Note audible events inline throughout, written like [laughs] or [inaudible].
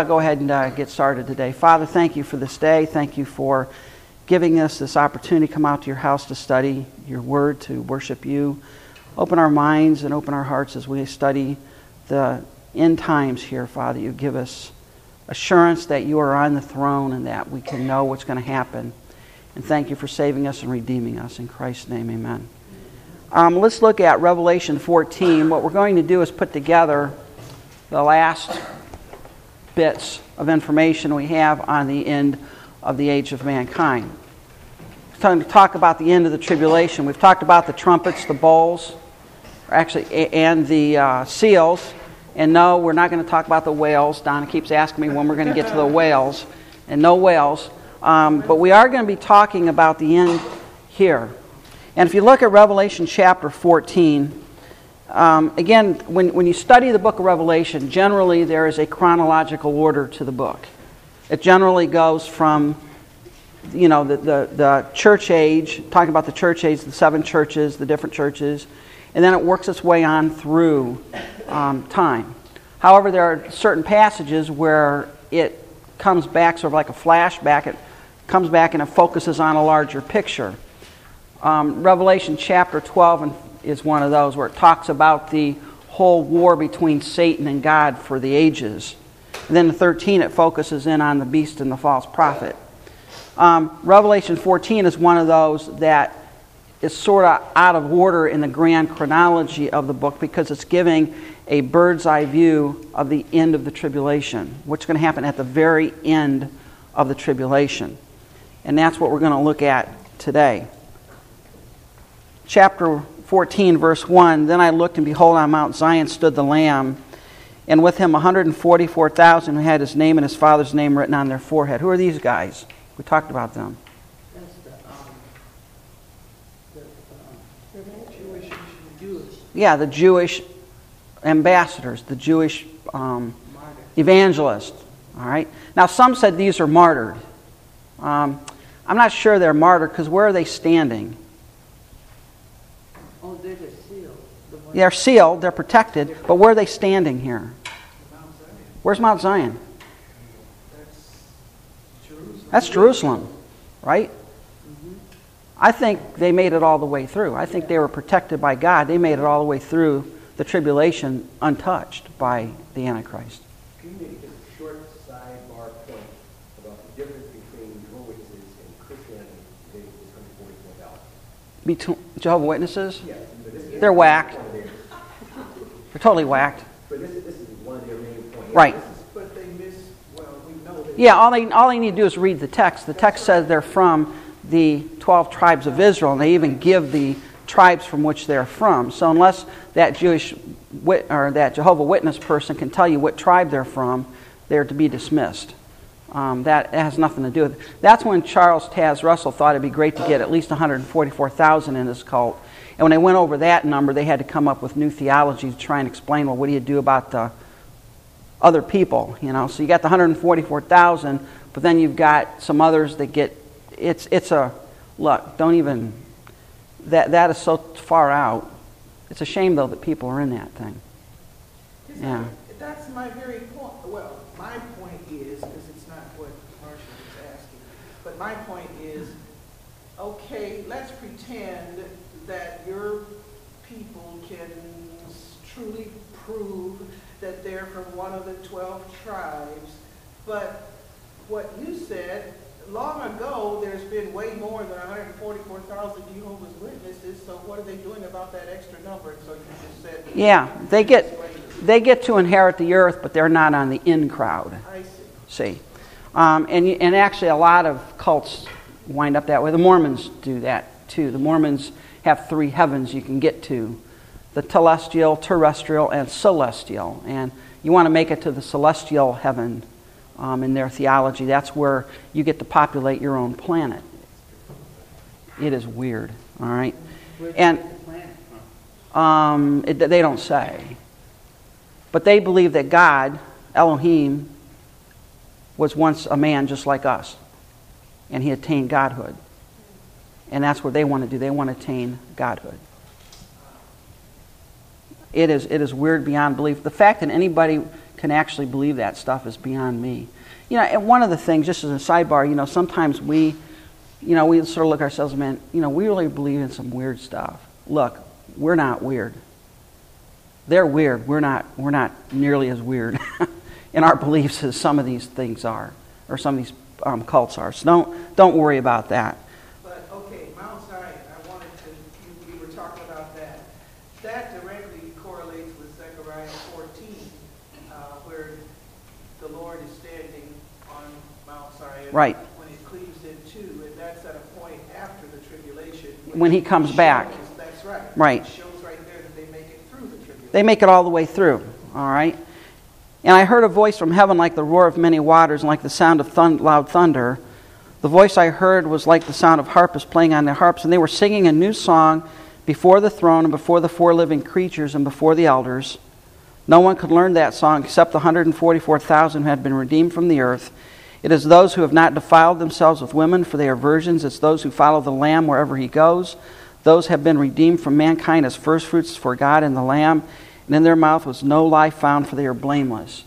I'll go ahead and uh, get started today. Father, thank you for this day. Thank you for giving us this opportunity to come out to your house to study your word, to worship you. Open our minds and open our hearts as we study the end times here, Father. You give us assurance that you are on the throne and that we can know what's going to happen. And thank you for saving us and redeeming us. In Christ's name, amen. Um, let's look at Revelation 14. What we're going to do is put together the last bits of information we have on the end of the age of mankind. It's time to talk about the end of the tribulation. We've talked about the trumpets, the bowls, actually, and the uh, seals. And no, we're not going to talk about the whales. Donna keeps asking me when we're going to get to the whales, and no whales. Um, but we are going to be talking about the end here. And if you look at Revelation chapter 14, um, again, when, when you study the book of Revelation, generally there is a chronological order to the book. It generally goes from, you know, the, the, the church age, talking about the church age, the seven churches, the different churches, and then it works its way on through um, time. However, there are certain passages where it comes back, sort of like a flashback, it comes back and it focuses on a larger picture. Um, Revelation chapter 12 and is one of those where it talks about the whole war between Satan and God for the ages. And then the 13, it focuses in on the beast and the false prophet. Um, Revelation 14 is one of those that is sort of out of order in the grand chronology of the book because it's giving a bird's eye view of the end of the tribulation, what's going to happen at the very end of the tribulation. And that's what we're going to look at today. Chapter 14, verse 1 Then I looked, and behold, on Mount Zion stood the Lamb, and with him 144,000 who had his name and his father's name written on their forehead. Who are these guys? We talked about them. Yeah, the Jewish ambassadors, the Jewish um, evangelists. All right. Now, some said these are martyred. Um, I'm not sure they're martyred because where are they standing? They're sealed, they're protected, but where are they standing here? Where's Mount Zion? That's Jerusalem, right? I think they made it all the way through. I think they were protected by God. They made it all the way through the tribulation untouched by the Antichrist. Can you make a short sidebar point about the difference between Jehovah's Witnesses and Christianity today Between Jehovah's Witnesses? They're whacked. They're totally whacked. But this, this is one of their main points. Right. Yeah, all they, all they need to do is read the text. The text says they're from the 12 tribes of Israel, and they even give the tribes from which they're from. So unless that Jewish or that Jehovah Witness person can tell you what tribe they're from, they're to be dismissed. Um, that has nothing to do with it. That's when Charles Taze Russell thought it'd be great to get at least 144,000 in his cult. And when they went over that number, they had to come up with new theology to try and explain, well, what do you do about the other people? You know, so you got the 144,000, but then you've got some others that get. It's it's a look. Don't even. That that is so far out. It's a shame though that people are in that thing. Yeah. That's my very point. Well, my point is, because it's not what Marcia was asking, but my point is, okay, let's pretend that your people can truly prove that they're from one of the 12 tribes. But what you said, long ago, there's been way more than 144,000 Jehovah's Witnesses, so what are they doing about that extra number? So you just said... Yeah, they get, they get to inherit the earth, but they're not on the in crowd. I see. See? Um, and, and actually, a lot of cults wind up that way. The Mormons do that too. The Mormons have three heavens you can get to the telestial, terrestrial, and celestial. And you want to make it to the celestial heaven um, in their theology. That's where you get to populate your own planet. It is weird, all right? And um, it, they don't say. But they believe that God, Elohim, was once a man just like us, and he attained godhood. And that's what they want to do. They want to attain godhood. It is, it is weird beyond belief. The fact that anybody can actually believe that stuff is beyond me. You know, and one of the things, just as a sidebar, you know, sometimes we, you know, we sort of look ourselves, man, you know, we really believe in some weird stuff. Look, we're not weird. They're weird. We're not, we're not nearly as weird [laughs] in our beliefs as some of these things are, or some of these um, cults are. So don't, don't worry about that. But, okay, Mount Zion, I wanted to, you, you were talking about that. That directly correlates with Zechariah 14, uh, where the Lord is standing on Mount Zion. Right. When it cleaves in two, and that's at a point after the tribulation. When he comes back. That's right. Right. It shows right there that they make it through the tribulation. They make it all the way through, all right? And I heard a voice from heaven like the roar of many waters and like the sound of thun- loud thunder. The voice I heard was like the sound of harpists playing on their harps, and they were singing a new song before the throne and before the four living creatures and before the elders. No one could learn that song except the 144,000 who had been redeemed from the earth. It is those who have not defiled themselves with women, for they are virgins. It's those who follow the Lamb wherever he goes. Those have been redeemed from mankind as firstfruits for God and the Lamb, and in their mouth was no lie found, for they are blameless.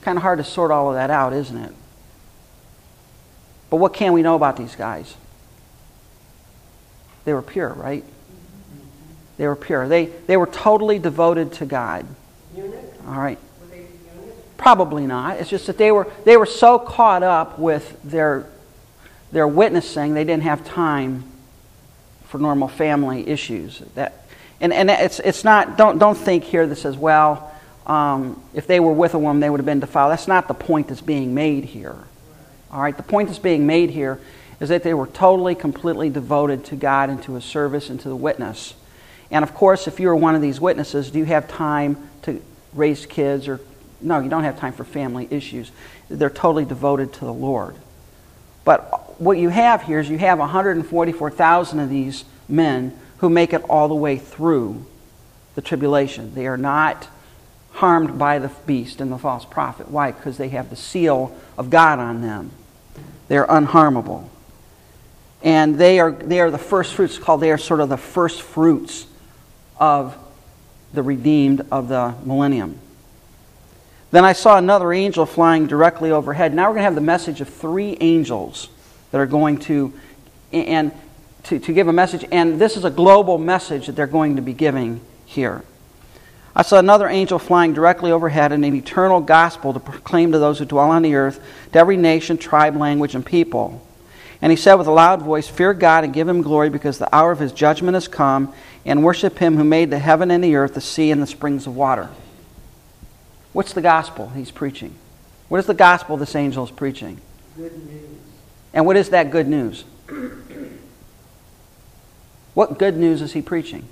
Kind of hard to sort all of that out, isn't it? But what can we know about these guys? They were pure, right? They were pure. They, they were totally devoted to God. All right. Probably not. It's just that they were, they were so caught up with their, their witnessing, they didn't have time for normal family issues. That, and and it's, it's not, don't, don't think here that says, well, um, if they were with a woman, they would have been defiled. That's not the point that's being made here. All right, the point that's being made here is that they were totally, completely devoted to God and to His service and to the witness. And of course, if you're one of these witnesses, do you have time to raise kids or no, you don't have time for family issues. They're totally devoted to the Lord. But what you have here is you have 144,000 of these men who make it all the way through the tribulation. They are not harmed by the beast and the false prophet. Why? Because they have the seal of God on them. They're unharmable. And they are, they are the first fruits, called they are sort of the first fruits of the redeemed of the millennium. Then I saw another angel flying directly overhead. Now we're going to have the message of three angels that are going to, and to, to give a message. And this is a global message that they're going to be giving here. I saw another angel flying directly overhead and an eternal gospel to proclaim to those who dwell on the earth, to every nation, tribe, language, and people. And he said with a loud voice, Fear God and give him glory, because the hour of his judgment has come, and worship him who made the heaven and the earth, the sea, and the springs of water. What's the gospel he's preaching? What is the gospel this angel is preaching? Good news. And what is that good news? [clears throat] What good news is he preaching?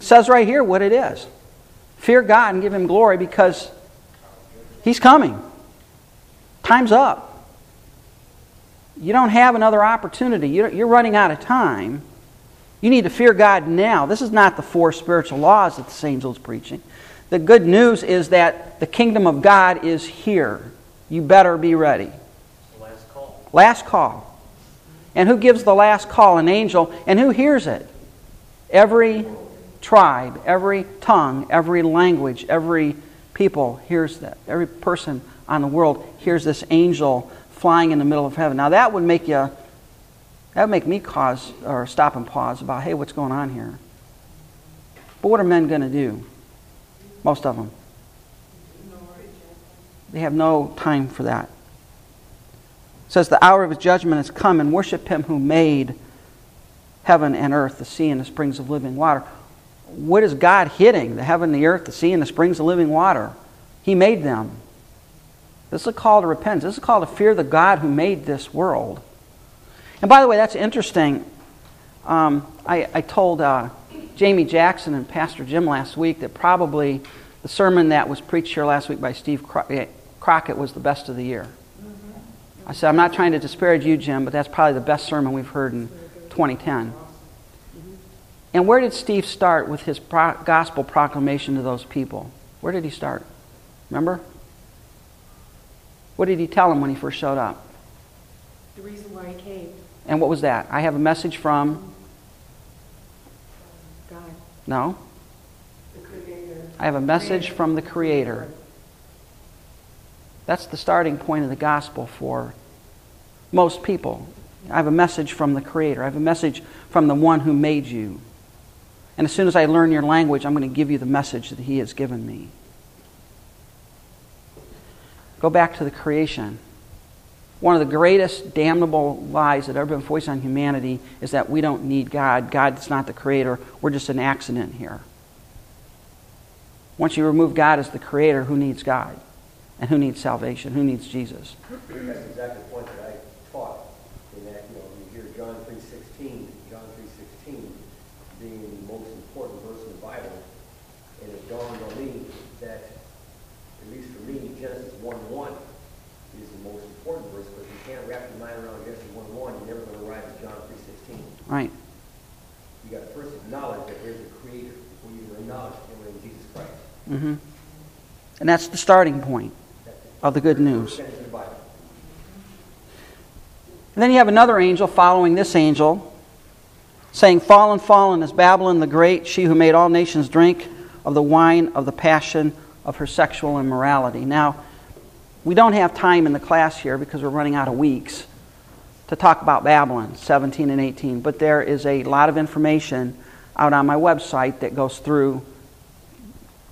Says right here what it is. Fear God and give him glory because he's coming. Time's up. You don't have another opportunity. You're running out of time. You need to fear God now. This is not the four spiritual laws that this angel is preaching. The good news is that the kingdom of God is here. You better be ready. Last call. Last call. And who gives the last call? An angel. And who hears it? Every tribe, every tongue, every language, every people hears that. Every person on the world hears this angel flying in the middle of heaven. Now that would make you that would make me cause or stop and pause about, hey, what's going on here? But what are men going to do? Most of them. They have no time for that. It says, The hour of his judgment has come, and worship him who made heaven and earth, the sea and the springs of living water. What is God hitting? The heaven, the earth, the sea, and the springs of living water. He made them. This is a call to repentance. This is a call to fear the God who made this world. And by the way, that's interesting. Um, I, I, told uh, Jamie Jackson and Pastor Jim last week that probably the sermon that was preached here last week by Steve Crockett was the best of the year. I said, I'm not trying to disparage you, Jim, but that's probably the best sermon we've heard in 2010. And where did Steve start with his pro- gospel proclamation to those people? Where did he start? Remember? What did he tell them when he first showed up? The reason why he came. And what was that? I have a message from. God. No? The Creator. I have a message from the Creator. That's the starting point of the gospel for most people. I have a message from the Creator. I have a message from the one who made you. And as soon as I learn your language, I'm going to give you the message that He has given me. Go back to the creation. One of the greatest damnable lies that ever been voiced on humanity is that we don't need God. God's not the creator. We're just an accident here. Once you remove God as the creator, who needs God? And who needs salvation? Who needs Jesus? That's exactly the point that I taught, in that, you know, you hear John 3.16, John 3.16 being the most important verse in the Bible, and it dawned on me that, at least for me, Genesis 1.1 is the most important verse, but you can't wrap your mind around Genesis 1.1, you're never going to arrive at John 3.16. Right. You got to first acknowledge that there's a creator before you acknowledge him in Jesus Christ. Mm-hmm. And that's the starting point. Of the good news. And then you have another angel following this angel, saying, Fallen, fallen is Babylon the Great, she who made all nations drink of the wine of the passion of her sexual immorality. Now, we don't have time in the class here because we're running out of weeks to talk about Babylon 17 and 18, but there is a lot of information out on my website that goes through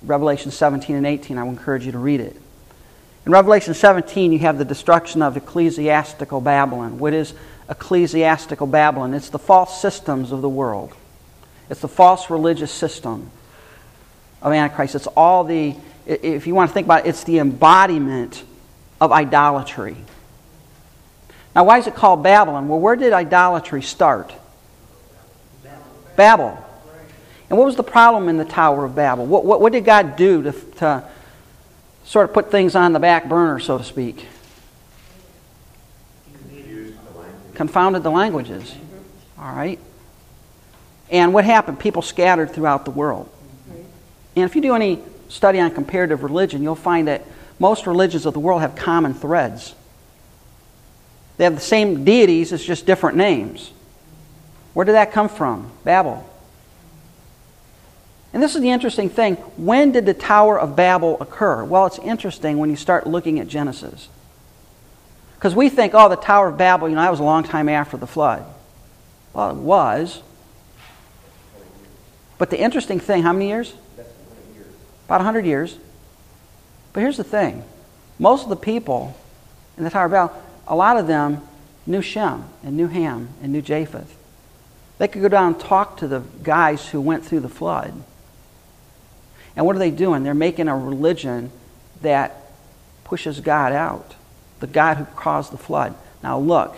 Revelation 17 and 18. I will encourage you to read it. In Revelation 17, you have the destruction of ecclesiastical Babylon. What is ecclesiastical Babylon? It's the false systems of the world, it's the false religious system of Antichrist. It's all the, if you want to think about it, it's the embodiment of idolatry. Now, why is it called Babylon? Well, where did idolatry start? Babel. And what was the problem in the Tower of Babel? What, what, what did God do to, to sort of put things on the back burner, so to speak? Confounded the languages. All right? And what happened? People scattered throughout the world. And if you do any study on comparative religion, you'll find that most religions of the world have common threads. They have the same deities, it's just different names. Where did that come from? Babel. And this is the interesting thing. When did the Tower of Babel occur? Well, it's interesting when you start looking at Genesis. Because we think, oh, the Tower of Babel, you know, that was a long time after the flood. Well, it was. But the interesting thing, how many years? That's 100. About 100 years. But here's the thing most of the people in the Tower of Babel, a lot of them knew Shem and knew Ham and knew Japheth. They could go down and talk to the guys who went through the flood. And what are they doing? They're making a religion that pushes God out, the God who caused the flood. Now, look,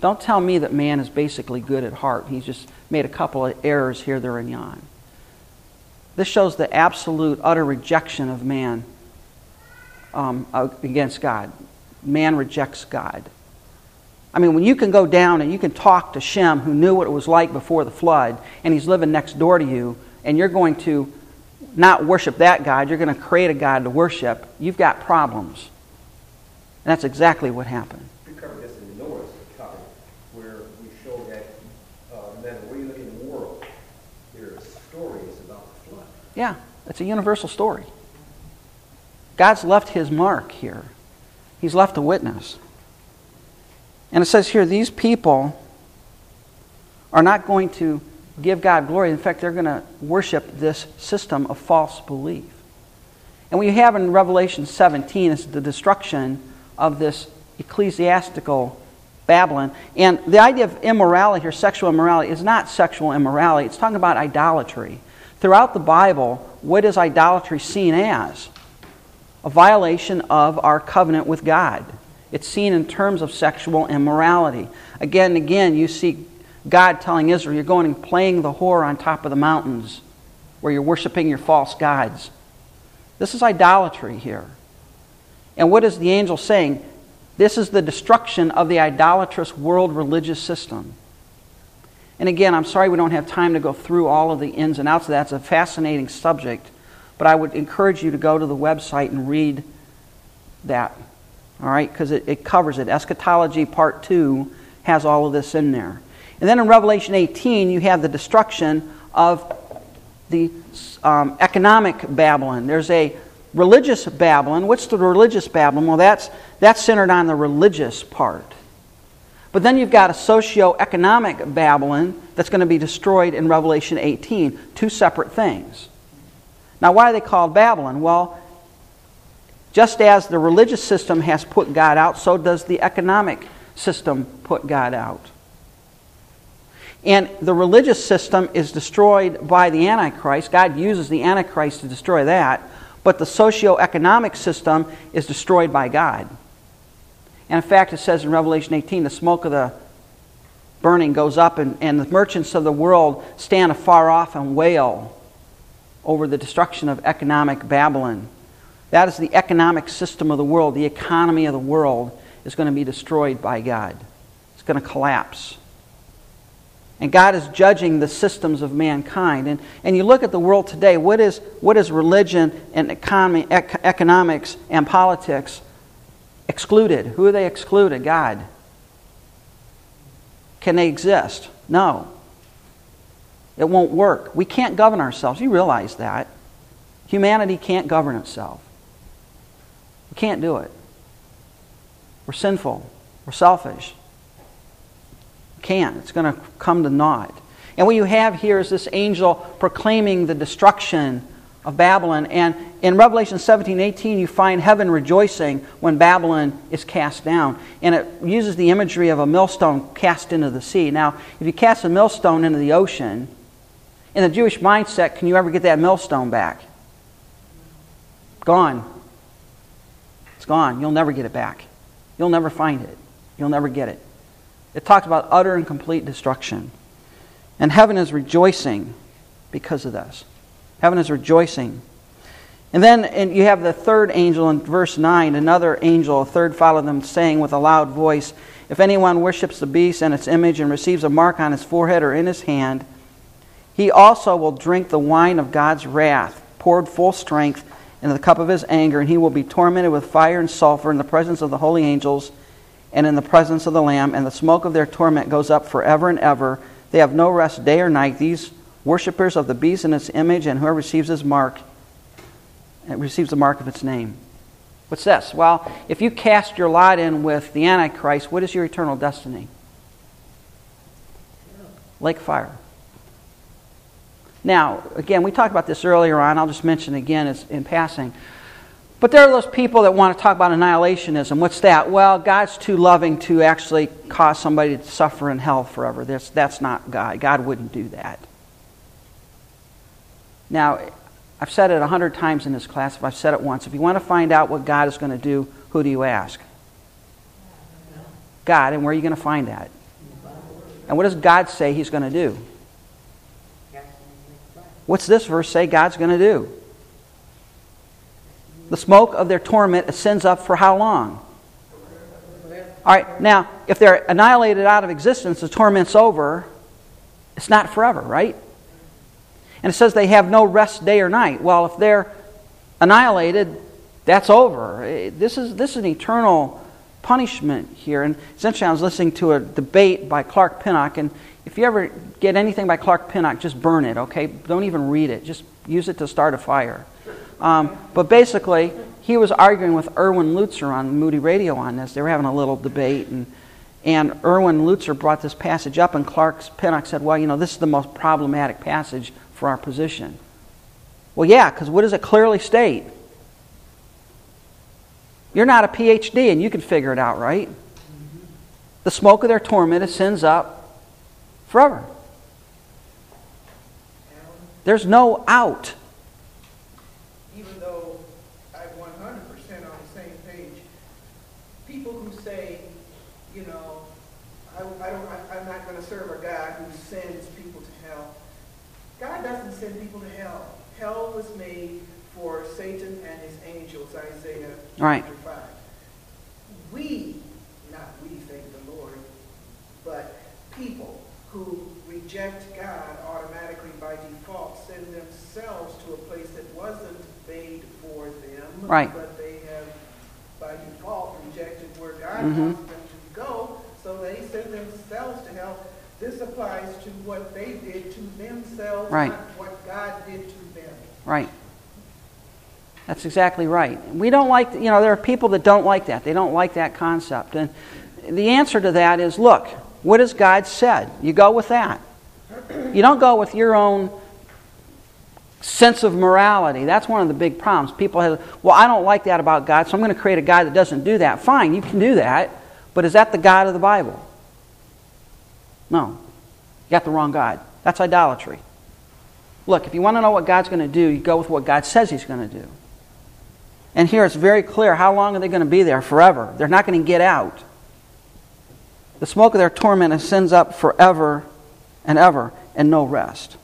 don't tell me that man is basically good at heart. He's just made a couple of errors here, there, and yon. This shows the absolute, utter rejection of man um, against God. Man rejects God. I mean, when you can go down and you can talk to Shem, who knew what it was like before the flood, and he's living next door to you, and you're going to not worship that God, you're going to create a God to worship, you've got problems. And that's exactly what happened. We covered this in Noah's topic, where we show that uh, no matter where you look in the world, there are stories about the flood. Yeah, it's a universal story. God's left his mark here, he's left a witness. And it says here, these people are not going to give God glory. In fact, they're going to worship this system of false belief. And what you have in Revelation 17 is the destruction of this ecclesiastical Babylon. And the idea of immorality here, sexual immorality, is not sexual immorality. It's talking about idolatry. Throughout the Bible, what is idolatry seen as? A violation of our covenant with God. It's seen in terms of sexual immorality. Again and again, you see God telling Israel, you're going and playing the whore on top of the mountains where you're worshiping your false gods. This is idolatry here. And what is the angel saying? This is the destruction of the idolatrous world religious system. And again, I'm sorry we don't have time to go through all of the ins and outs of that. It's a fascinating subject. But I would encourage you to go to the website and read that. All right? Because it, it covers it. Eschatology Part 2 has all of this in there. And then in Revelation 18, you have the destruction of the um, economic Babylon. There's a religious Babylon. What's the religious Babylon? Well, that's, that's centered on the religious part. But then you've got a socio-economic Babylon that's going to be destroyed in Revelation 18. Two separate things. Now, why are they called Babylon? Well, just as the religious system has put God out, so does the economic system put God out. And the religious system is destroyed by the Antichrist. God uses the Antichrist to destroy that. But the socio-economic system is destroyed by God. And in fact, it says in Revelation 18 the smoke of the burning goes up, and, and the merchants of the world stand afar off and wail over the destruction of economic Babylon. That is the economic system of the world. The economy of the world is going to be destroyed by God, it's going to collapse. And God is judging the systems of mankind. And, and you look at the world today, what is, what is religion and economy, ec- economics and politics excluded? Who are they excluded? God. Can they exist? No. It won't work. We can't govern ourselves. You realize that. Humanity can't govern itself. We can't do it. We're sinful. We're selfish. Can't. It's going to come to naught. And what you have here is this angel proclaiming the destruction of Babylon. And in Revelation 17 18, you find heaven rejoicing when Babylon is cast down. And it uses the imagery of a millstone cast into the sea. Now, if you cast a millstone into the ocean, in the Jewish mindset, can you ever get that millstone back? Gone. It's gone. You'll never get it back. You'll never find it. You'll never get it. It talks about utter and complete destruction. And heaven is rejoicing because of this. Heaven is rejoicing. And then and you have the third angel in verse 9, another angel, a third followed them, saying with a loud voice, If anyone worships the beast and its image and receives a mark on his forehead or in his hand, he also will drink the wine of God's wrath, poured full strength into the cup of his anger, and he will be tormented with fire and sulfur in the presence of the holy angels and in the presence of the Lamb, and the smoke of their torment goes up forever and ever. They have no rest day or night, these worshippers of the beast and its image, and whoever receives his mark, it receives the mark of its name. What's this? Well, if you cast your lot in with the Antichrist, what is your eternal destiny? Lake fire. Now, again, we talked about this earlier on. I'll just mention again in passing. But there are those people that want to talk about annihilationism. What's that? Well, God's too loving to actually cause somebody to suffer in hell forever. That's, that's not God. God wouldn't do that. Now, I've said it a hundred times in this class. If I've said it once, if you want to find out what God is going to do, who do you ask? God. And where are you going to find that? And what does God say He's going to do? What's this verse say God's going to do? The smoke of their torment ascends up for how long? All right, now, if they're annihilated out of existence, the torment's over. It's not forever, right? And it says they have no rest day or night. Well, if they're annihilated, that's over. Eh, this is, this is an eternal punishment here. And essentially, I was listening to a debate by Clark Pinnock, and if you ever get anything by Clark Pinnock, just burn it, okay? Don't even read it. Just use it to start a fire. Um, but basically, he was arguing with Erwin Lutzer on Moody Radio on this. They were having a little debate, and, and Erwin Lutzer brought this passage up, and Clark Pinnock said, Well, you know, this is the most problematic passage for our position. Well, yeah, because what does it clearly state? You're not a PhD, and you can figure it out, right? The smoke of their torment ascends up forever. There's no out. even though I'm one hundred percent on the same page, people who say, you know, I, I don't, I- I'm not gonna serve a God who sends people to hell. God doesn't send people to hell. Was made for Satan and his angels, Isaiah Right. chapter five. We, not we, thank the Lord, but people who reject God automatically by default send themselves to a place that wasn't made for them. Right. But they have, by default, rejected where God Mhm. wants them to go, so they send themselves to hell. This applies to what they did to themselves, Right. not what God did to them. Right. That's exactly right. We don't like, you know, there are people that don't like that. They don't like that concept. And the answer to that is look, what has God said? You go with that. You don't go with your own sense of morality. That's one of the big problems. People have, well, I don't like that about God, so I'm going to create a God that doesn't do that. Fine, you can do that, but is that the God of the Bible? No. You got the wrong God. That's idolatry. Look, if you want to know what God's going to do, you go with what God says He's going to do. And here it's very clear how long are they going to be there? Forever. They're not going to get out. The smoke of their torment ascends up forever and ever, and no rest.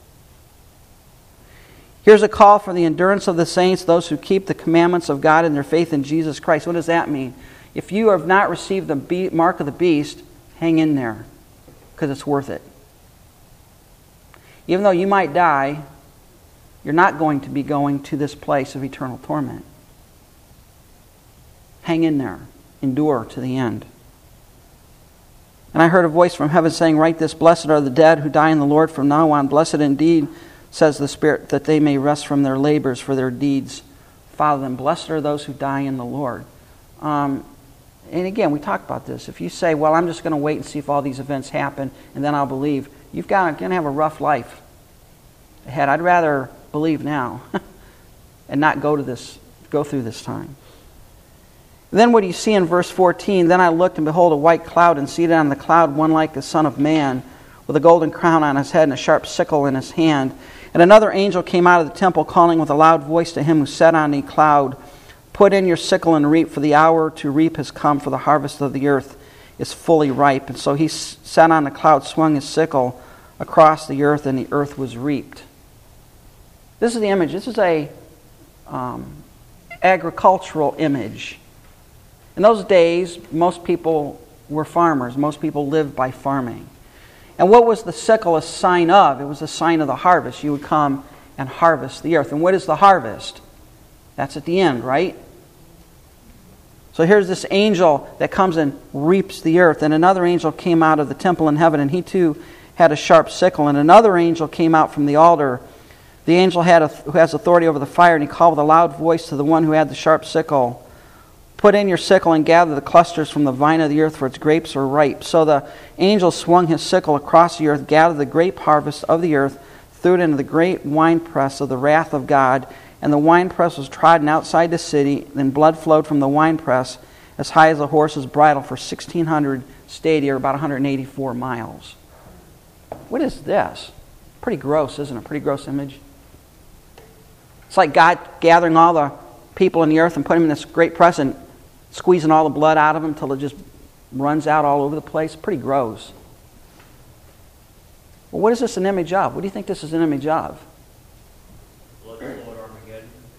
Here's a call for the endurance of the saints, those who keep the commandments of God and their faith in Jesus Christ. What does that mean? If you have not received the mark of the beast, hang in there because it's worth it. Even though you might die, you're not going to be going to this place of eternal torment. Hang in there, endure to the end. And I heard a voice from heaven saying, Write this Blessed are the dead who die in the Lord from now on. Blessed indeed, says the Spirit, that they may rest from their labors, for their deeds follow them. Blessed are those who die in the Lord. Um, and again, we talked about this. If you say, Well, I'm just going to wait and see if all these events happen, and then I'll believe, you've got going to have a rough life ahead. I'd rather believe now [laughs] and not go to this, go through this time. Then what do you see in verse 14? Then I looked, and behold, a white cloud, and seated on the cloud, one like the Son of Man, with a golden crown on his head and a sharp sickle in his hand. And another angel came out of the temple, calling with a loud voice to him who sat on the cloud, Put in your sickle and reap, for the hour to reap has come, for the harvest of the earth is fully ripe. And so he sat on a cloud, swung his sickle across the earth, and the earth was reaped. This is the image. This is a um, agricultural image. In those days, most people were farmers. Most people lived by farming. And what was the sickle a sign of? It was a sign of the harvest. You would come and harvest the earth. And what is the harvest? That's at the end, right? So here's this angel that comes and reaps the earth. And another angel came out of the temple in heaven, and he too had a sharp sickle. And another angel came out from the altar. The angel had a, who has authority over the fire, and he called with a loud voice to the one who had the sharp sickle Put in your sickle and gather the clusters from the vine of the earth, for its grapes are ripe. So the angel swung his sickle across the earth, gathered the grape harvest of the earth, threw it into the great winepress of the wrath of God. And the winepress was trodden outside the city. Then blood flowed from the winepress as high as a horse's bridle for 1,600 stadia, or about 184 miles. What is this? Pretty gross, isn't it? Pretty gross image. It's like God gathering all the people in the earth and putting them in this great press and squeezing all the blood out of them until it just runs out all over the place. Pretty gross. Well, what is this an image of? What do you think this is an image of?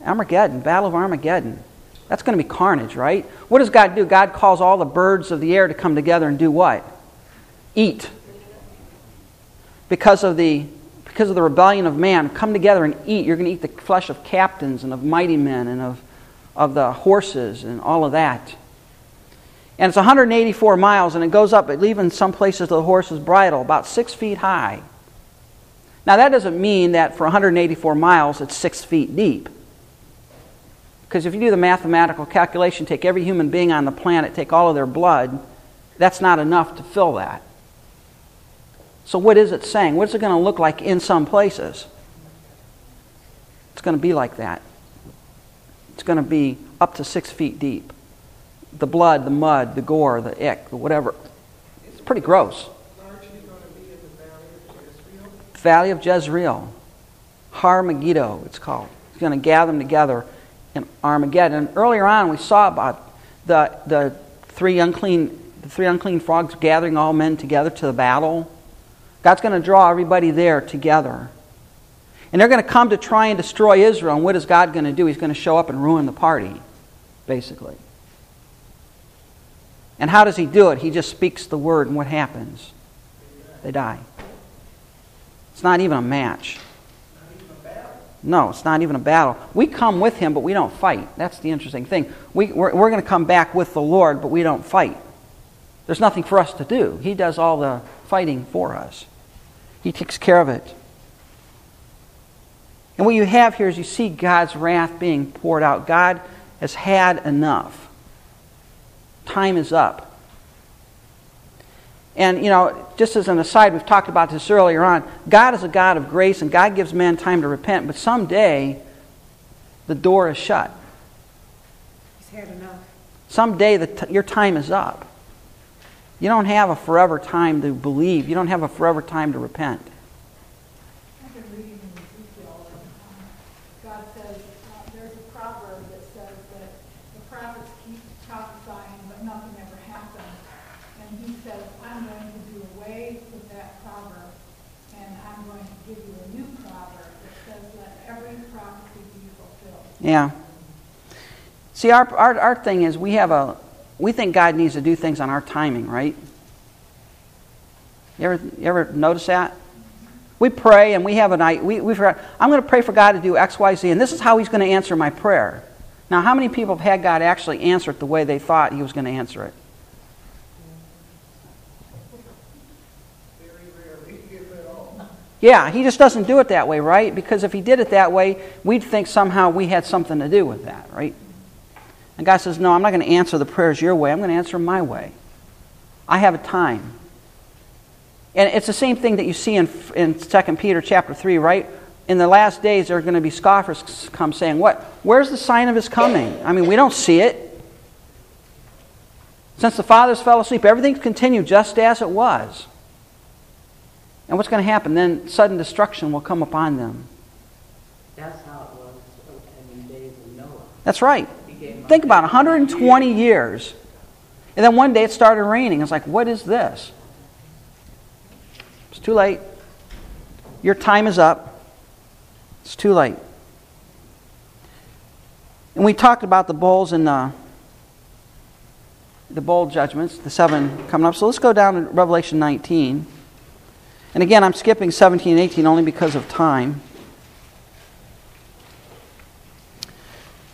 Armageddon. Battle of Armageddon. That's going to be carnage, right? What does God do? God calls all the birds of the air to come together and do what? Eat. Because of the because of the rebellion of man, come together and eat. You're going to eat the flesh of captains and of mighty men and of, of the horses and all of that. And it's 184 miles, and it goes up, even some places to the horse's bridle, about six feet high. Now, that doesn't mean that for 184 miles it's six feet deep. Because if you do the mathematical calculation, take every human being on the planet, take all of their blood, that's not enough to fill that. So, what is it saying? What's it going to look like in some places? It's going to be like that. It's going to be up to six feet deep. The blood, the mud, the gore, the ick, the whatever. It's pretty gross. Valley of Jezreel. Har Megiddo, it's called. He's going to gather them together in Armageddon. And earlier on, we saw about the, the, three unclean, the three unclean frogs gathering all men together to the battle. God's going to draw everybody there together. And they're going to come to try and destroy Israel. And what is God going to do? He's going to show up and ruin the party, basically. And how does he do it? He just speaks the word, and what happens? They die. It's not even a match. No, it's not even a battle. We come with him, but we don't fight. That's the interesting thing. We, we're, we're going to come back with the Lord, but we don't fight. There's nothing for us to do. He does all the fighting for us, He takes care of it. And what you have here is you see God's wrath being poured out. God has had enough. Time is up. And, you know, just as an aside, we've talked about this earlier on. God is a God of grace, and God gives man time to repent, but someday the door is shut. He's had enough. Someday the t- your time is up. You don't have a forever time to believe, you don't have a forever time to repent. I've been reading in Ezekiel, and um, God says, uh, there's a proverb that says that the prophets keep prophesying, but nothing ever happens. And he says, I'm going to do away with that proverb, and I'm going to give you a new proverb that says, let every prophecy be fulfilled. Yeah. See, our, our, our thing is we have a, we think God needs to do things on our timing, right? You ever, you ever notice that? We pray and we have a night, we, we forgot, I'm going to pray for God to do X, Y, Z, and this is how He's going to answer my prayer. Now, how many people have had God actually answer it the way they thought He was going to answer it? Very rarely, if at all. Yeah, He just doesn't do it that way, right? Because if He did it that way, we'd think somehow we had something to do with that, right? And God says, No, I'm not going to answer the prayers your way. I'm going to answer them my way. I have a time. And it's the same thing that you see in, in 2 Peter chapter 3, right? In the last days, there are going to be scoffers come saying, What? Where's the sign of his coming? I mean, we don't see it. Since the fathers fell asleep, everything's continued just as it was. And what's going to happen? Then sudden destruction will come upon them. That's how it was in the days of Noah. That's right. Think about 120 years. And then one day it started raining. It's like, what is this? It's too late. Your time is up. It's too late. And we talked about the bowls and uh, the, the bowl judgments, the seven coming up. So let's go down to Revelation 19. And again, I'm skipping 17 and 18 only because of time.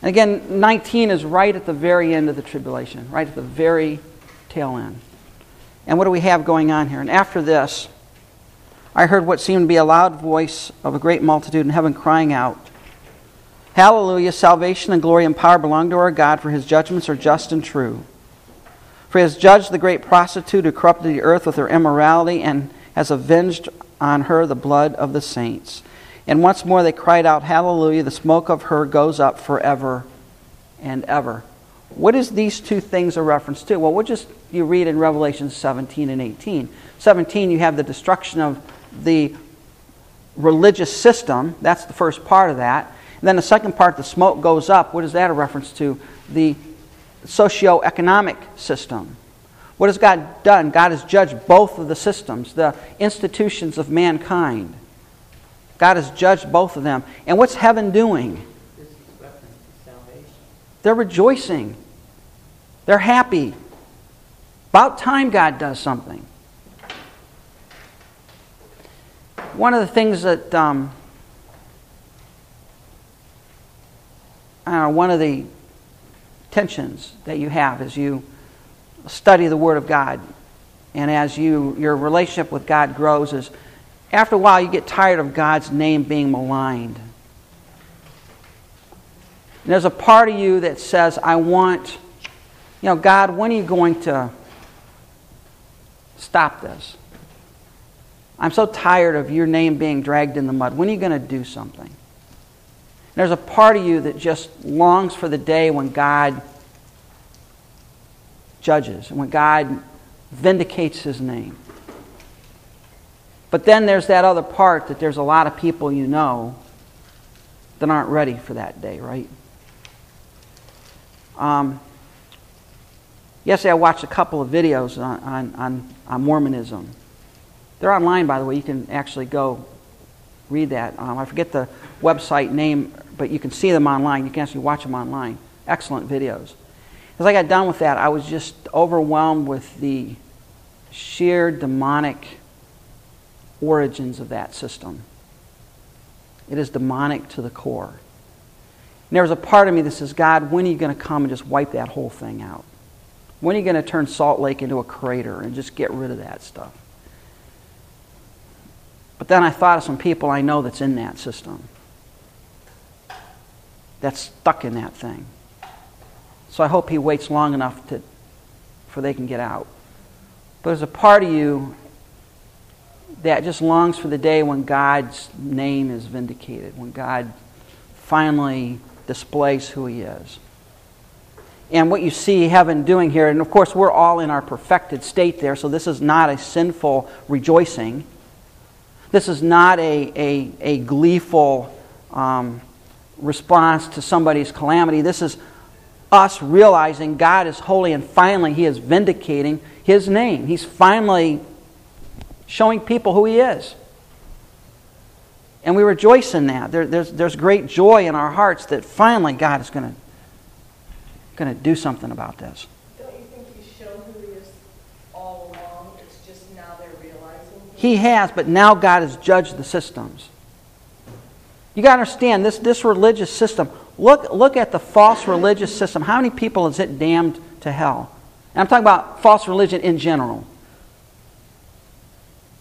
And again, 19 is right at the very end of the tribulation, right at the very tail end. And what do we have going on here? And after this, I heard what seemed to be a loud voice of a great multitude in heaven crying out, Hallelujah, salvation and glory and power belong to our God, for his judgments are just and true. For he has judged the great prostitute who corrupted the earth with her immorality and has avenged on her the blood of the saints. And once more they cried out, Hallelujah, the smoke of her goes up forever and ever. What is these two things a reference to? Well, we'll just you read in Revelation 17 and 18. 17, you have the destruction of the religious system. That's the first part of that. And then the second part, the smoke goes up. What is that a reference to? The socio-economic system. What has God done? God has judged both of the systems, the institutions of mankind. God has judged both of them. And what's heaven doing? Is. They're rejoicing. They're happy. About time God does something. One of the things that, um, I don't know, one of the tensions that you have as you study the Word of God and as you your relationship with God grows is after a while you get tired of God's name being maligned. And there's a part of you that says, I want, you know, God, when are you going to stop this? I'm so tired of your name being dragged in the mud. When are you going to do something? There's a part of you that just longs for the day when God judges and when God vindicates his name. But then there's that other part that there's a lot of people you know that aren't ready for that day, right? Um, yesterday I watched a couple of videos on, on, on, on Mormonism. They're online, by the way. You can actually go read that. Um, I forget the website name, but you can see them online. You can actually watch them online. Excellent videos. As I got done with that, I was just overwhelmed with the sheer demonic origins of that system. It is demonic to the core. And there was a part of me that says, God, when are you going to come and just wipe that whole thing out? When are you going to turn Salt Lake into a crater and just get rid of that stuff? But then I thought of some people I know that's in that system, that's stuck in that thing. So I hope he waits long enough to, for they can get out. But there's a part of you that just longs for the day when God's name is vindicated, when God finally displays who he is. And what you see heaven doing here, and of course, we're all in our perfected state there, so this is not a sinful rejoicing. This is not a, a, a gleeful um, response to somebody's calamity. This is us realizing God is holy and finally He is vindicating His name. He's finally showing people who He is. And we rejoice in that. There, there's, there's great joy in our hearts that finally God is going to going to do something about this. Don't you think he's shown who he is all along? It's just now they're realizing? He has, but now God has judged the systems. You got to understand this, this religious system. Look, look at the false religious system. How many people is it damned to hell? And I'm talking about false religion in general.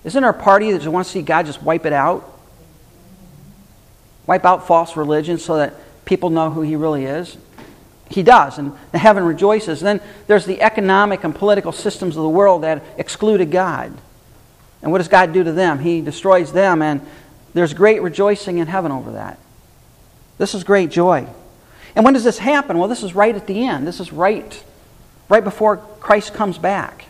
Isn't there a party that just wants to see God just wipe it out? Wipe out false religion so that people know who He really is? He does, and heaven rejoices. And then there's the economic and political systems of the world that excluded God. And what does God do to them? He destroys them, and there's great rejoicing in heaven over that. This is great joy. And when does this happen? Well, this is right at the end. This is right, right before Christ comes back.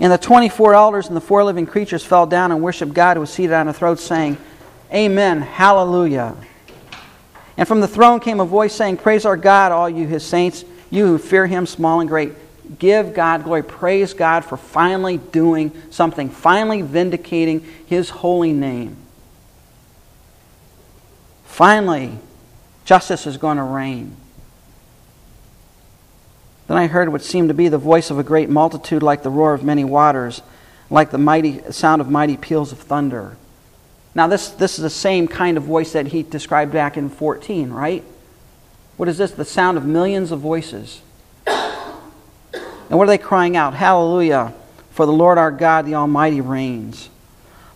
And the 24 elders and the four living creatures fell down and worshiped God who was seated on a throne, saying, Amen, hallelujah. And from the throne came a voice saying, Praise our God, all you his saints, you who fear him, small and great. Give God glory. Praise God for finally doing something, finally vindicating his holy name. Finally, justice is going to reign. Then I heard what seemed to be the voice of a great multitude, like the roar of many waters, like the mighty sound of mighty peals of thunder. Now, this, this is the same kind of voice that he described back in 14, right? What is this? The sound of millions of voices. And what are they crying out? Hallelujah, for the Lord our God, the Almighty, reigns.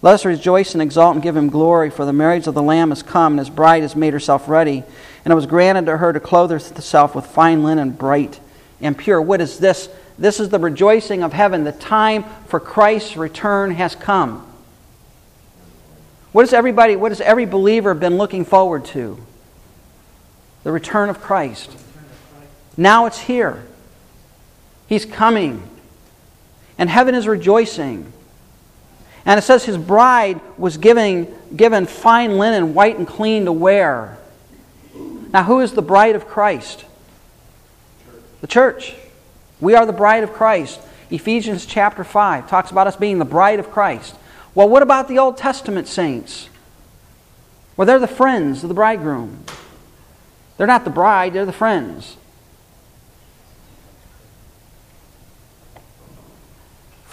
Let us rejoice and exult and give him glory, for the marriage of the Lamb has come, and his bride has made herself ready. And it was granted to her to clothe herself with fine linen, bright and pure. What is this? This is the rejoicing of heaven. The time for Christ's return has come. What has everybody, what has every believer been looking forward to? The return of Christ. Now it's here. He's coming. And heaven is rejoicing. And it says his bride was giving, given fine linen, white and clean to wear. Now, who is the bride of Christ? The church. We are the bride of Christ. Ephesians chapter 5 talks about us being the bride of Christ. Well, what about the Old Testament saints? Well, they're the friends of the bridegroom. They're not the bride, they're the friends.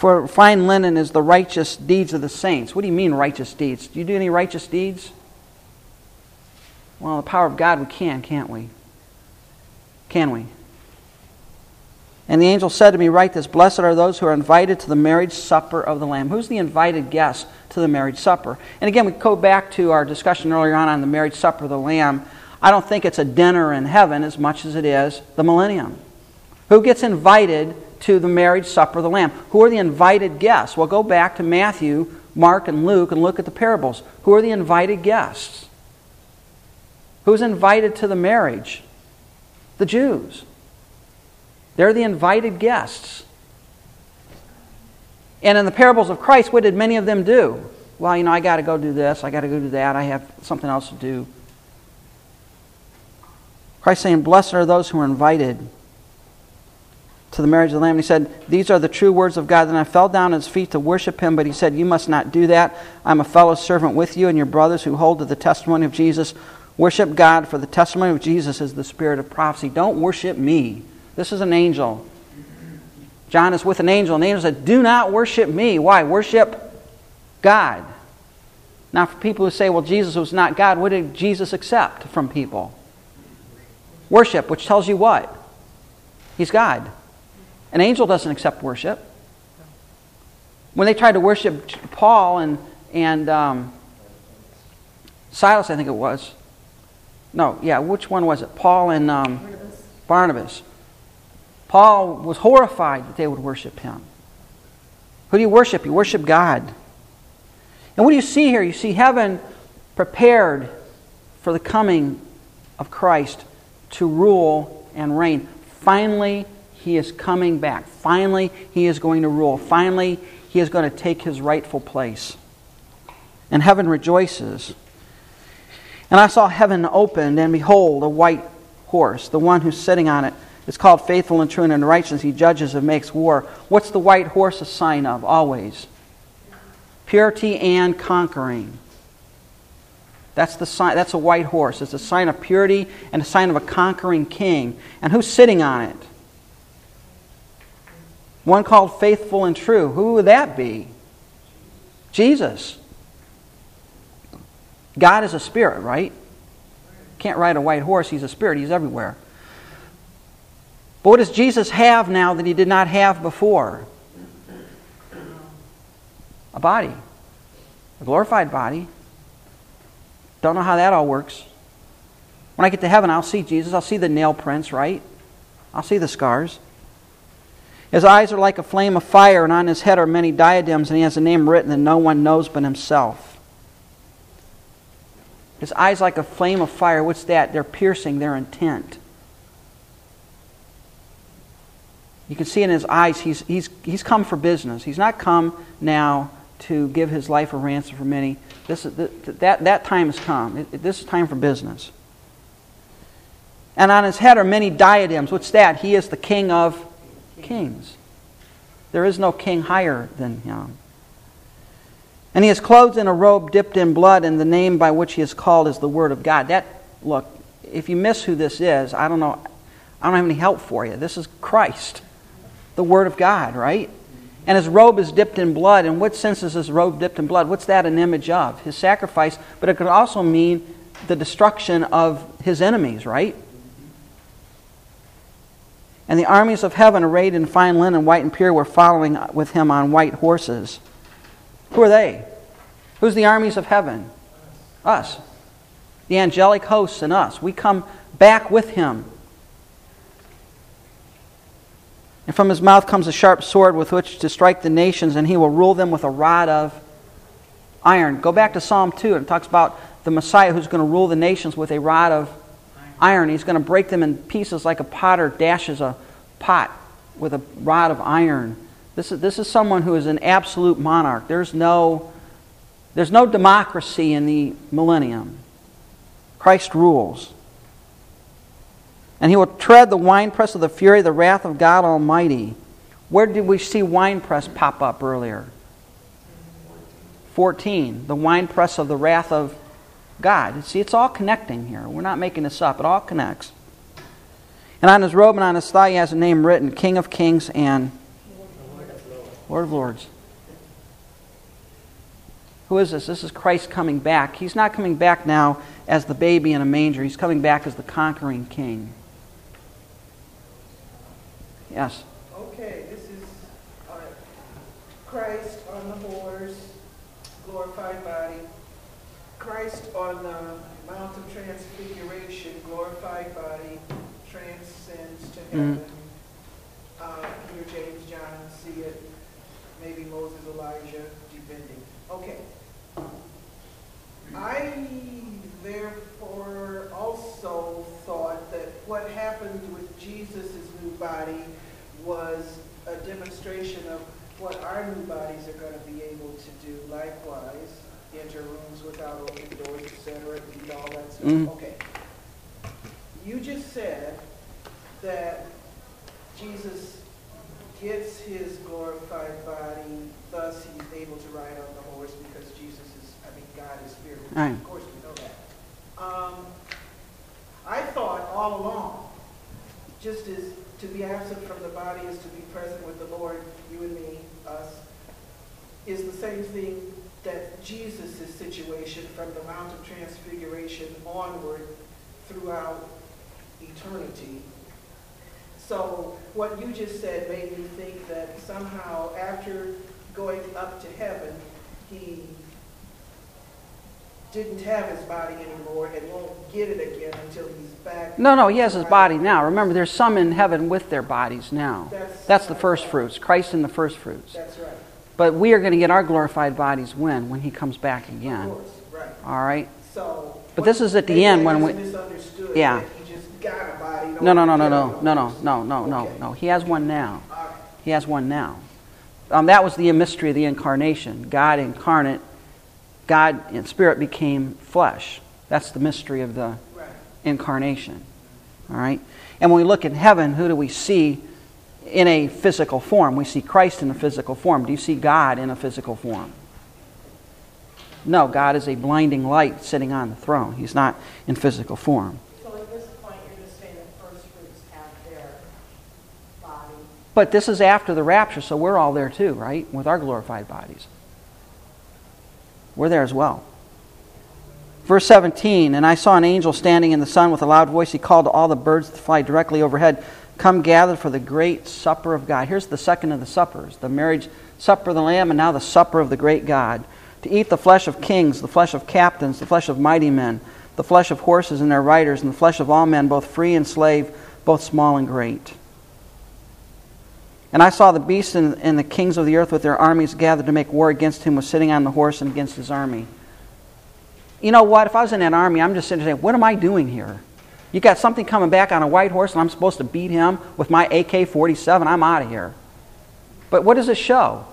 For fine linen is the righteous deeds of the saints. What do you mean, righteous deeds? Do you do any righteous deeds? Well, the power of God, we can, can't we? Can we? And the angel said to me, Write this Blessed are those who are invited to the marriage supper of the Lamb. Who's the invited guest to the marriage supper? And again, we go back to our discussion earlier on on the marriage supper of the Lamb. I don't think it's a dinner in heaven as much as it is the millennium. Who gets invited to the marriage supper of the Lamb? Who are the invited guests? Well, go back to Matthew, Mark, and Luke and look at the parables. Who are the invited guests? Who's invited to the marriage? The Jews. They're the invited guests. And in the parables of Christ, what did many of them do? Well, you know, I got to go do this, I got to go do that, I have something else to do. Christ saying, Blessed are those who are invited to the marriage of the Lamb. And he said, These are the true words of God. Then I fell down at his feet to worship him, but he said, You must not do that. I'm a fellow servant with you and your brothers who hold to the testimony of Jesus. Worship God, for the testimony of Jesus is the spirit of prophecy. Don't worship me. This is an angel. John is with an angel, and the angel said, Do not worship me. Why? Worship God. Now, for people who say, Well, Jesus was not God, what did Jesus accept from people? Worship, which tells you what? He's God. An angel doesn't accept worship. When they tried to worship Paul and, and um, Silas, I think it was. No, yeah, which one was it? Paul and um, Barnabas. Barnabas. Paul was horrified that they would worship him. Who do you worship? You worship God. And what do you see here? You see heaven prepared for the coming of Christ to rule and reign. Finally, he is coming back. Finally, he is going to rule. Finally, he is going to take his rightful place. And heaven rejoices. And I saw heaven opened, and behold, a white horse. The one who's sitting on it is called faithful and true and in righteousness. He judges and makes war. What's the white horse a sign of? Always purity and conquering. That's the sign. That's a white horse. It's a sign of purity and a sign of a conquering king. And who's sitting on it? One called faithful and true. Who would that be? Jesus. God is a spirit, right? Can't ride a white horse. He's a spirit. He's everywhere. But what does Jesus have now that he did not have before? A body. A glorified body. Don't know how that all works. When I get to heaven, I'll see Jesus. I'll see the nail prints, right? I'll see the scars. His eyes are like a flame of fire, and on his head are many diadems, and he has a name written that no one knows but himself. His eyes like a flame of fire. What's that? They're piercing, they're intent. You can see in his eyes, he's, he's, he's come for business. He's not come now to give his life a ransom for many. This, that, that time has come. This is time for business. And on his head are many diadems. What's that? He is the king of kings. There is no king higher than him. And he is clothed in a robe dipped in blood, and the name by which he is called is the Word of God. That, look, if you miss who this is, I don't know, I don't have any help for you. This is Christ, the Word of God, right? And his robe is dipped in blood. In what sense is his robe dipped in blood? What's that an image of? His sacrifice, but it could also mean the destruction of his enemies, right? And the armies of heaven, arrayed in fine linen, white and pure, were following with him on white horses. Who are they? Who's the armies of heaven? Us. The angelic hosts and us. We come back with him. And from his mouth comes a sharp sword with which to strike the nations, and he will rule them with a rod of iron. Go back to Psalm 2, and it talks about the Messiah who's going to rule the nations with a rod of iron. He's going to break them in pieces like a potter dashes a pot with a rod of iron. This is, this is someone who is an absolute monarch. There's no, there's no democracy in the millennium. Christ rules. And he will tread the winepress of the fury, the wrath of God Almighty. Where did we see winepress pop up earlier? 14. The winepress of the wrath of God. See, it's all connecting here. We're not making this up, it all connects. And on his robe and on his thigh, he has a name written King of Kings and Lord of Lords. Who is this? This is Christ coming back. He's not coming back now as the baby in a manger, he's coming back as the conquering king. Yes. Okay, this is uh, Christ on the horse, glorified body. Christ on the Mount of Transfiguration, glorified body, transcends to heaven. Mm-hmm. Uh, Peter, James, John see it. Maybe Moses, Elijah, depending. Okay. I therefore also thought that what happened with Jesus' new body was a demonstration of what our new bodies are going to be able to do likewise. Enter rooms without open doors, etc., and all that stuff. Mm. Okay. You just said that Jesus gets his glorified body, thus he's able to ride on the horse because Jesus is, I mean, God is spirit. Right. Of course we know that. Um, I thought all along, just as to be absent from the body is to be present with the Lord, you and me, us, is the same thing that Jesus' situation from the Mount of Transfiguration onward throughout eternity So what you just said made me think that somehow after going up to heaven, he didn't have his body anymore and won't get it again until he's back. No, no, he has his body now. Remember, there's some in heaven with their bodies now. That's- That's the first fruits, Christ in the first fruits. That's right. But we are going to get our glorified bodies when? When he comes back Of again. course, right. All right? So. But this is at the end when we- Misunderstood. Yeah. He just got a body. No, no, no, no, no, no, no, no, no, no, Okay. no. He has one now. Right. He has one now. Um, that was the mystery of the incarnation. God incarnate, God in spirit became flesh. That's the mystery of the Right. incarnation. All right? And when we look in heaven, who do we see in a physical form? We see Christ in a physical form. Do you see God in a physical form? No, God is a blinding light sitting on the throne. He's not in physical form. So at this point, you're just saying that first fruits have their body. But this is after the rapture, so we're all there too, right? With our glorified bodies. We're there as well. Verse 17 And I saw an angel standing in the sun with a loud voice. He called to all the birds that fly directly overhead Come gather for the great supper of God. Here's the second of the suppers the marriage supper of the Lamb, and now the supper of the great God. To eat the flesh of kings, the flesh of captains, the flesh of mighty men, the flesh of horses and their riders, and the flesh of all men, both free and slave, both small and great. And I saw the beasts and, and the kings of the earth with their armies gathered to make war against him, was sitting on the horse and against his army. You know what? If I was in that army, I'm just sitting there saying, What am I doing here? You got something coming back on a white horse, and I'm supposed to beat him with my AK 47? I'm out of here. But what does it show?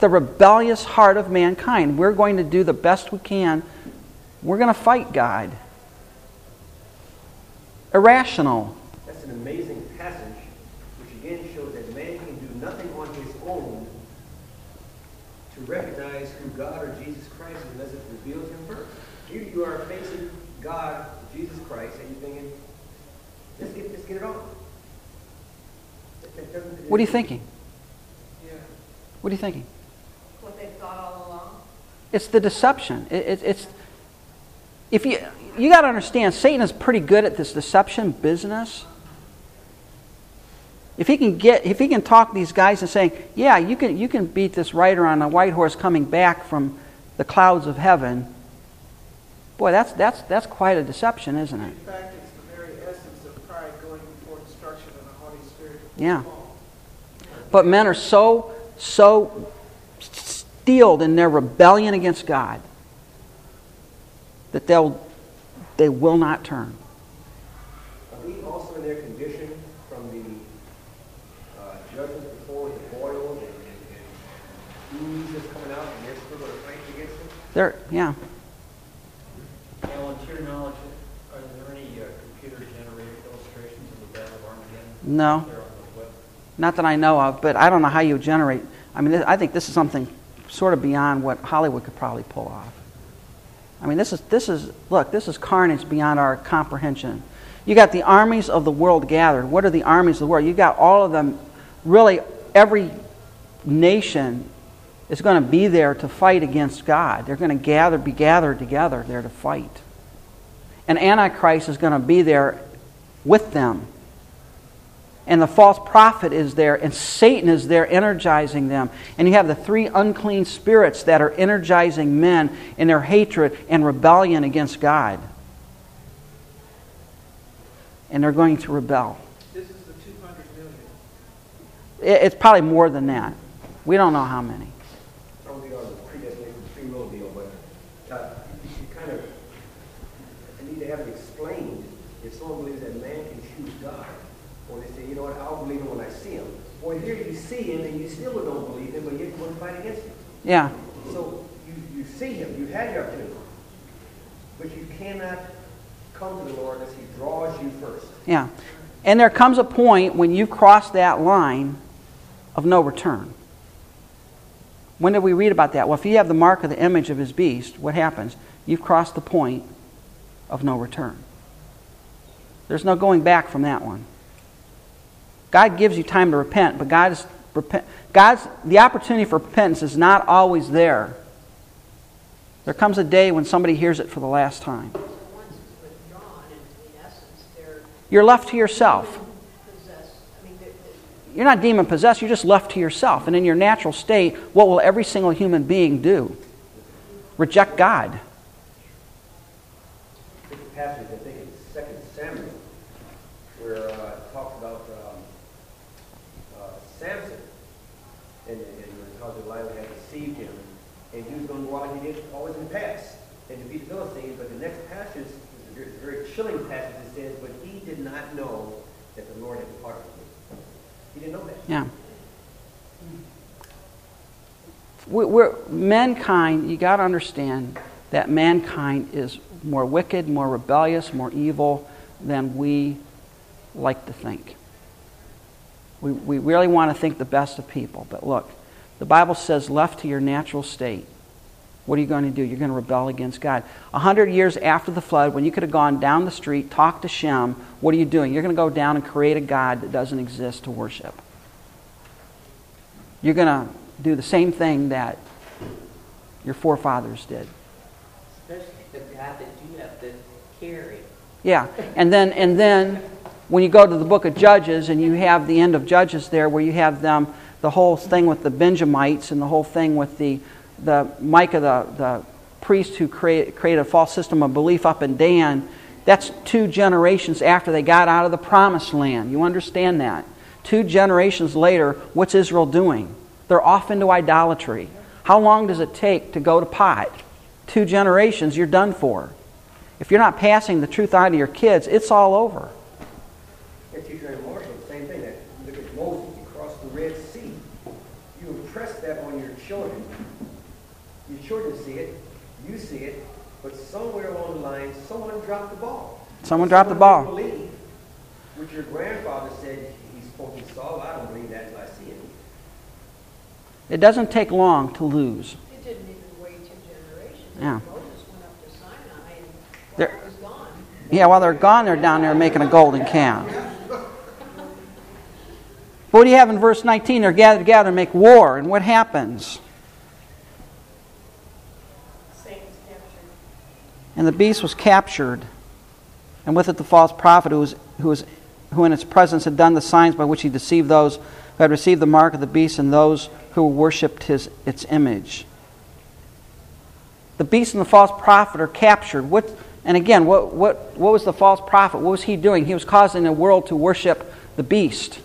The rebellious heart of mankind. We're going to do the best we can. We're going to fight God. Irrational. That's an amazing passage, which again shows that man can do nothing on his own to recognize who God or Jesus Christ is unless it reveals him first. Here you are God, Jesus Christ, and you're thinking, let's get, let's get it on. That- that What are you thinking? Yeah. What are you thinking? What they've thought all along? It's the deception. It, it, it's if you you got to understand, Satan is pretty good at this deception business. If he can get, if he can talk these guys and saying, "Yeah, you can you can beat this rider on a white horse coming back from the clouds of heaven," boy, that's that's that's quite a deception, isn't it? In fact, it's the very essence of pride going before destruction and the Holy Spirit. Yeah. But men are so so steeled in their rebellion against God that they'll they will not turn. Are we also in their condition from the uh, judgments before the boils and, and, and ooze that's coming out and they're still going to fight against them? They're yeah. Alan, to your knowledge, are there any uh, computer-generated illustrations of the Battle of Armageddon? No. Not that I know of, but I don't know how you generate. I mean, I think this is something sort of beyond what Hollywood could probably pull off. I mean, this is this is look, this is carnage beyond our comprehension. You got the armies of the world gathered. What are the armies of the world? You got all of them. Really, every nation is going to be there to fight against God. They're going to gather, be gathered together there to fight. And Antichrist is going to be there with them and the false prophet is there, and Satan is there energizing them. And you have the three unclean spirits that are energizing men in their hatred and rebellion against God. And they're going to rebel. This is the two hundred million. It's probably more than that. We don't know how many. I don't think on the predestination free will deal, but uh, you should kind of I need to have it explained. If someone believes that man can choose God, or they say, you know what, I'll believe him when I see him. Well, here you see him and you still don't believe him, but yet you want to fight against him. Yeah. So you, you see him, you had your opportunity, but you cannot come to the Lord unless he draws you first. Yeah. And there comes a point when you've crossed that line of no return. When did we read about that? Well, if you have the mark of the image of his beast, what happens? You've crossed the point of no return. There's no going back from that one. God gives you time to repent, but God's, repent, God's the opportunity for repentance is not always there. There comes a day when somebody hears it for the last time. You're left to yourself. You're not demon possessed, you're just left to yourself. And in your natural state, what will every single human being do? Reject God. Think it's Second Samuel, where uh, it talks about um, uh, Samson, and, and how Delilah had deceived him, and he did always in the past, and defeat the Philistines, but the next passage is a very, chilling passage, it says, but he did not know that the Lord had departed from him. He didn't know that. Yeah. We- We're, mankind, you got to understand that mankind is more wicked, more rebellious, more evil than we like to think. We, we really want to think the best of people. But look, the Bible says, left to your natural state, what are you going to do? You're going to rebel against God. A hundred years after the flood, when you could have gone down the street, talked to Shem, what are you doing? You're going to go down and create a God that doesn't exist to worship. You're going to do the same thing that your forefathers did. Especially the God that you have to carry. Yeah, and then and then when you go to the book of Judges and you have the end of Judges there, where you have them the whole thing with the Benjamites and the whole thing with the the Micah the the priest who create, created a false system of belief up in Dan. That's two generations after they got out of the promised land. You understand that? Two generations later, what's Israel doing? They're off into idolatry. How long does it take to go to pot? Two generations, you're done for. If you're not passing the truth on to your kids, it's all over. And Marshall, the same thing, that, look at Moses, he crossed the Red Sea. You impress that on your children. Your children see it, you see it, but somewhere along the line, someone dropped the ball. Someone dropped the ball. didn't believe, which your grandfather said he spoke to Saul, I don't believe that until I see it. It doesn't take long to lose. It didn't even wait two generations. Yeah. Moses went up to Sinai and There- God gone. Yeah, while they're gone, they're down there making a golden calf. But what do you have in verse 19? They're gathered together and make war. And what happens? Satan's captured. And the beast was captured, and with it the false prophet who, was, who, was, who in its presence had done the signs by which he deceived those who had received the mark of the beast and those who worshipped his, its image. The beast and the false prophet are captured. What, and again, what, what, what was the false prophet? What was he doing? He was causing the world to worship the beast.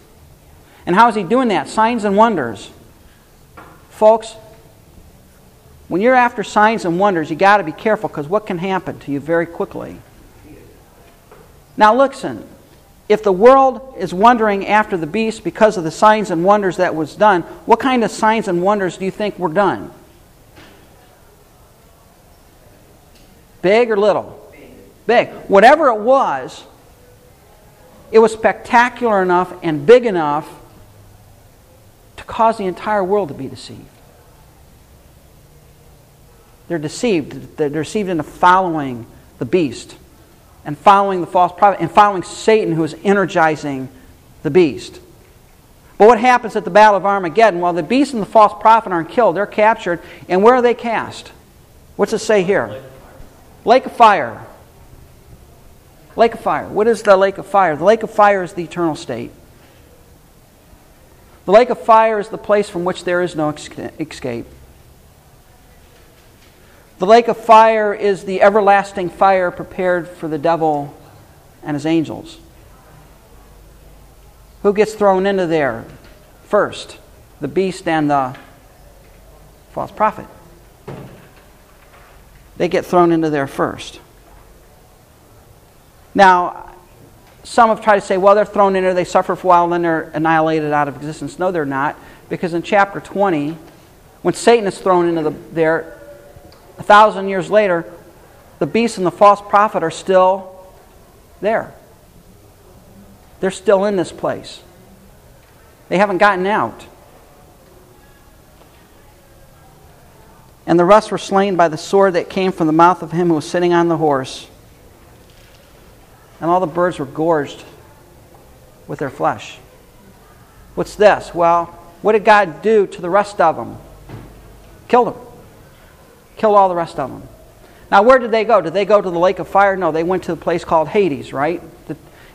And how is he doing that? Signs and wonders. Folks, when you're after signs and wonders, you got to be careful because what can happen to you very quickly. Now, listen. If the world is wondering after the beast because of the signs and wonders that was done, what kind of signs and wonders do you think were done? Big or little? Big. Whatever it was, it was spectacular enough and big enough to cause the entire world to be deceived. They're deceived. They're deceived into following the beast and following the false prophet and following Satan who is energizing the beast. But what happens at the Battle of Armageddon? Well, the beast and the false prophet aren't killed, they're captured. And where are they cast? What's it say here? Lake of fire. Lake of fire. What is the lake of fire? The lake of fire is the eternal state. The lake of fire is the place from which there is no escape. The lake of fire is the everlasting fire prepared for the devil and his angels. Who gets thrown into there first? The beast and the false prophet. They get thrown into there first. Now, some have tried to say, well, they're thrown in there, they suffer for a while, and then they're annihilated out of existence. No, they're not, because in chapter 20, when Satan is thrown into the, there, a thousand years later, the beast and the false prophet are still there. They're still in this place. They haven't gotten out. And the rest were slain by the sword that came from the mouth of him who was sitting on the horse. And all the birds were gorged with their flesh. What's this? Well, what did God do to the rest of them? Killed them. Killed all the rest of them. Now, where did they go? Did they go to the lake of fire? No, they went to a place called Hades, right?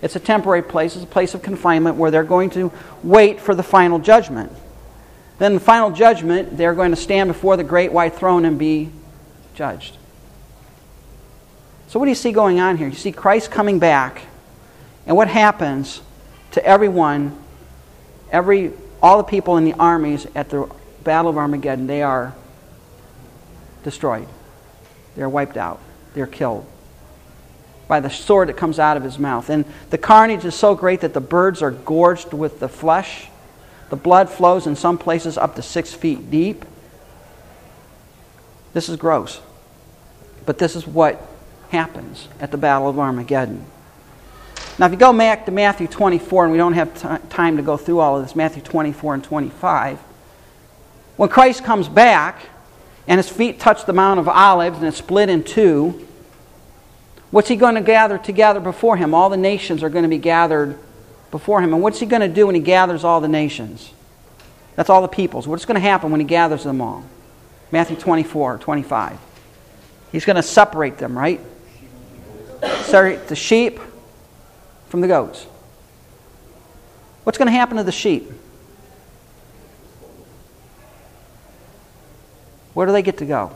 It's a temporary place, it's a place of confinement where they're going to wait for the final judgment. Then, the final judgment, they're going to stand before the great white throne and be judged. So, what do you see going on here? You see Christ coming back, and what happens to everyone, every, all the people in the armies at the Battle of Armageddon? They are destroyed, they're wiped out, they're killed by the sword that comes out of his mouth. And the carnage is so great that the birds are gorged with the flesh. The blood flows in some places up to six feet deep. This is gross. But this is what happens at the Battle of Armageddon. Now, if you go back to Matthew 24, and we don't have t- time to go through all of this, Matthew 24 and 25, when Christ comes back and his feet touch the Mount of Olives and it's split in two, What's he going to gather together before him? All the nations are going to be gathered before him. And what's he going to do when he gathers all the nations? That's all the peoples. What's going to happen when he gathers them all? Matthew 24, 25. He's going to separate them, right? Separate the sheep from the goats. What's going to happen to the sheep? Where do they get to go?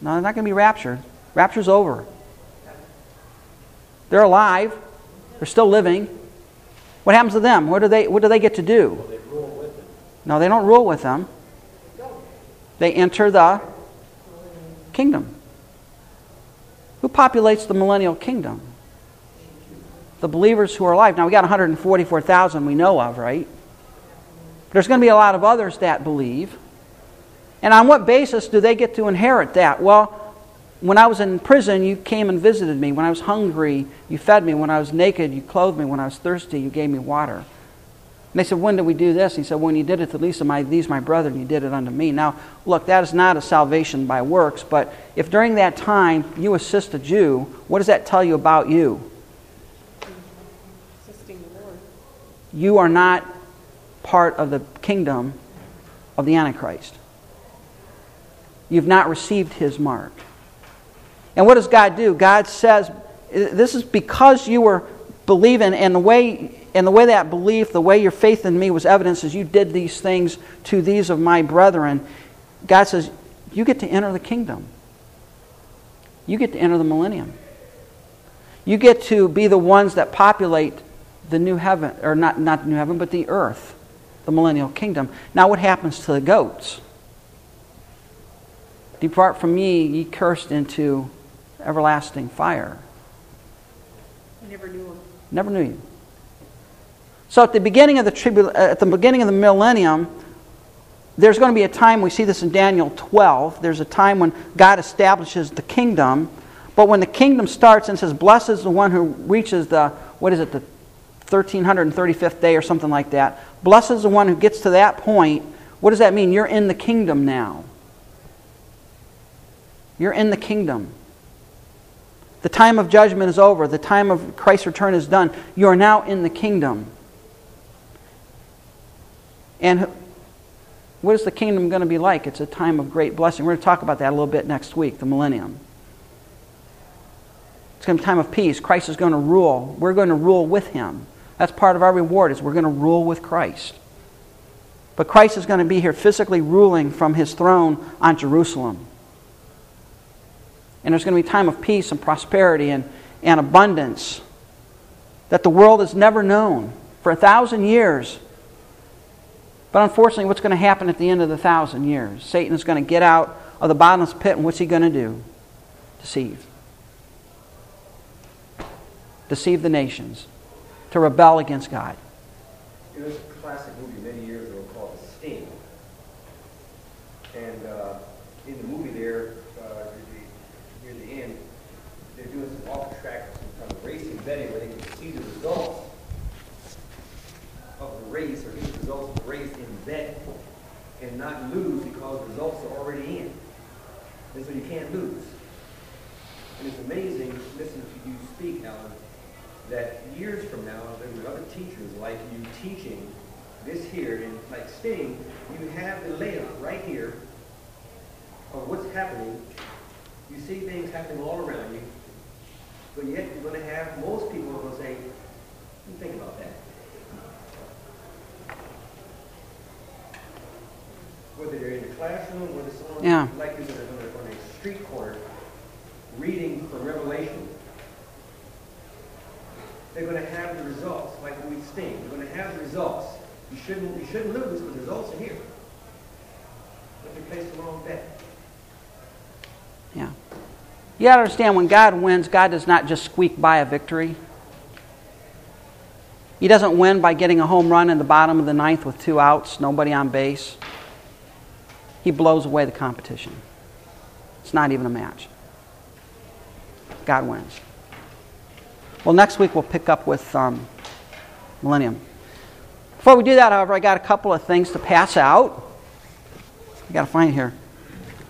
No, they're not going to be raptured. Rapture's over. They're alive. They're still living. What happens to them? What do they, what do they get to do? No, they don't rule with them. They enter the kingdom. Who populates the millennial kingdom? The believers who are alive. Now, we got 144,000 we know of, right? There's going to be a lot of others that believe. And on what basis do they get to inherit that? Well, when I was in prison, you came and visited me. When I was hungry, you fed me. When I was naked, you clothed me. When I was thirsty, you gave me water. And they said, When did we do this? He said, When you did it to least of my, these my brethren, you did it unto me. Now, look, that is not a salvation by works, but if during that time you assist a Jew, what does that tell you about you? Assisting the Lord. You are not part of the kingdom of the Antichrist. You've not received his mark. And what does God do? God says, This is because you were believing, and the way and the way that belief, the way your faith in me was evidence is you did these things to these of my brethren. God says, You get to enter the kingdom. You get to enter the millennium. You get to be the ones that populate the new heaven, or not, not the new heaven, but the earth, the millennial kingdom. Now, what happens to the goats? Depart from me, ye cursed, into everlasting fire. I never knew him. Never knew you. So at the beginning of the tribul- at the beginning of the millennium, there's going to be a time we see this in Daniel 12. There's a time when God establishes the kingdom, but when the kingdom starts and says, "Blessed is the one who reaches the what is it the 1335th day or something like that." Blessed is the one who gets to that point. What does that mean? You're in the kingdom now. You're in the kingdom. The time of judgment is over. The time of Christ's return is done. You are now in the kingdom. And what is the kingdom going to be like? It's a time of great blessing. We're going to talk about that a little bit next week, the millennium. It's going to be a time of peace. Christ is going to rule. We're going to rule with him. That's part of our reward is we're going to rule with Christ. But Christ is going to be here physically ruling from his throne on Jerusalem. And there's going to be a time of peace and prosperity and, and abundance that the world has never known for a thousand years. But unfortunately, what's going to happen at the end of the thousand years? Satan is going to get out of the bottomless pit, and what's he going to do? Deceive. Deceive the nations, to rebel against God. There was classic movie many years ago called Sting. And uh, in the movie there, uh, near, the, near the end, they're doing some off-track, some kind of racing betting where they can see the results of the race or get the results of the race in bet and not lose because the results are already in. And so you can't lose. And it's amazing, listening to you speak, Alan, that years from now, there will be other teachers like you teaching this here, and like Sting, you have the layout right here of what's happening. You see things happening all around you, But yet, you're gonna have, most people are gonna say, think about that. Whether they're in the classroom, whether someone, Yeah. like is on a, a street corner, reading from Revelation, they're gonna have the results, like we sing, they're gonna have the results. You shouldn't, you shouldn't lose, but the results are here. But they placed the wrong bet. Yeah. You got to understand when God wins, God does not just squeak by a victory. He doesn't win by getting a home run in the bottom of the ninth with two outs, nobody on base. He blows away the competition. It's not even a match. God wins. Well, next week we'll pick up with um, Millennium. Before we do that, however, I got a couple of things to pass out. I got to find it here.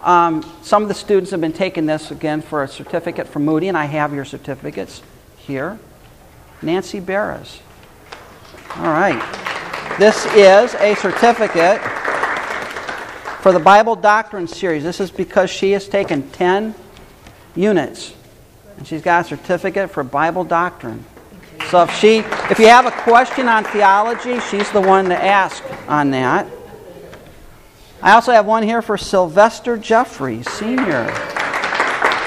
Um, some of the students have been taking this again for a certificate from Moody, and I have your certificates here. Nancy Barras. All right. This is a certificate for the Bible Doctrine series. This is because she has taken 10 units, and she's got a certificate for Bible Doctrine. So if she, if you have a question on theology, she's the one to ask on that. I also have one here for Sylvester Jeffrey, Senior.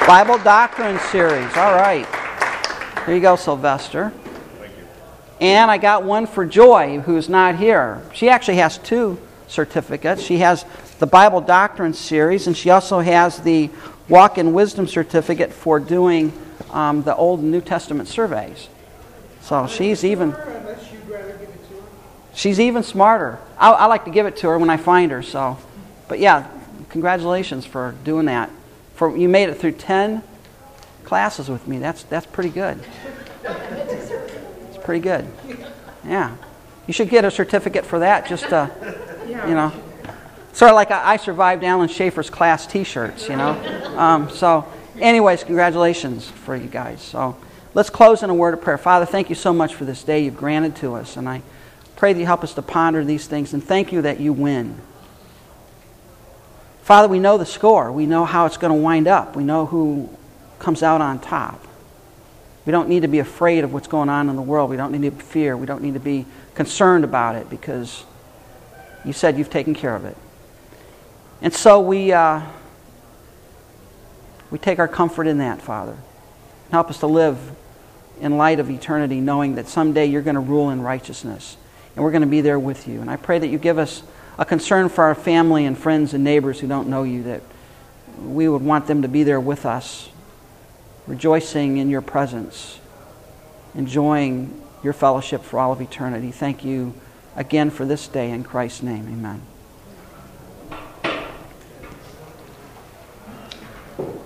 Bible Doctrine Series. All right. There you go, Sylvester. And I got one for Joy, who's not here. She actually has two certificates. She has the Bible Doctrine Series, and she also has the Walk in Wisdom certificate for doing um, the Old and New Testament surveys. So she's even. She's even smarter. I, I like to give it to her when I find her. So, but yeah, congratulations for doing that. For you made it through ten classes with me. That's that's pretty good. It's pretty good. Yeah, you should get a certificate for that. Just uh, you know, sort of like I, I survived Alan Schaefer's class T-shirts. You know. Um, so, anyways, congratulations for you guys. So. Let's close in a word of prayer. Father, thank you so much for this day you've granted to us. And I pray that you help us to ponder these things. And thank you that you win. Father, we know the score. We know how it's going to wind up. We know who comes out on top. We don't need to be afraid of what's going on in the world. We don't need to fear. We don't need to be concerned about it because you said you've taken care of it. And so we, uh, we take our comfort in that, Father. Help us to live in light of eternity, knowing that someday you're going to rule in righteousness and we're going to be there with you. And I pray that you give us a concern for our family and friends and neighbors who don't know you, that we would want them to be there with us, rejoicing in your presence, enjoying your fellowship for all of eternity. Thank you again for this day. In Christ's name, amen.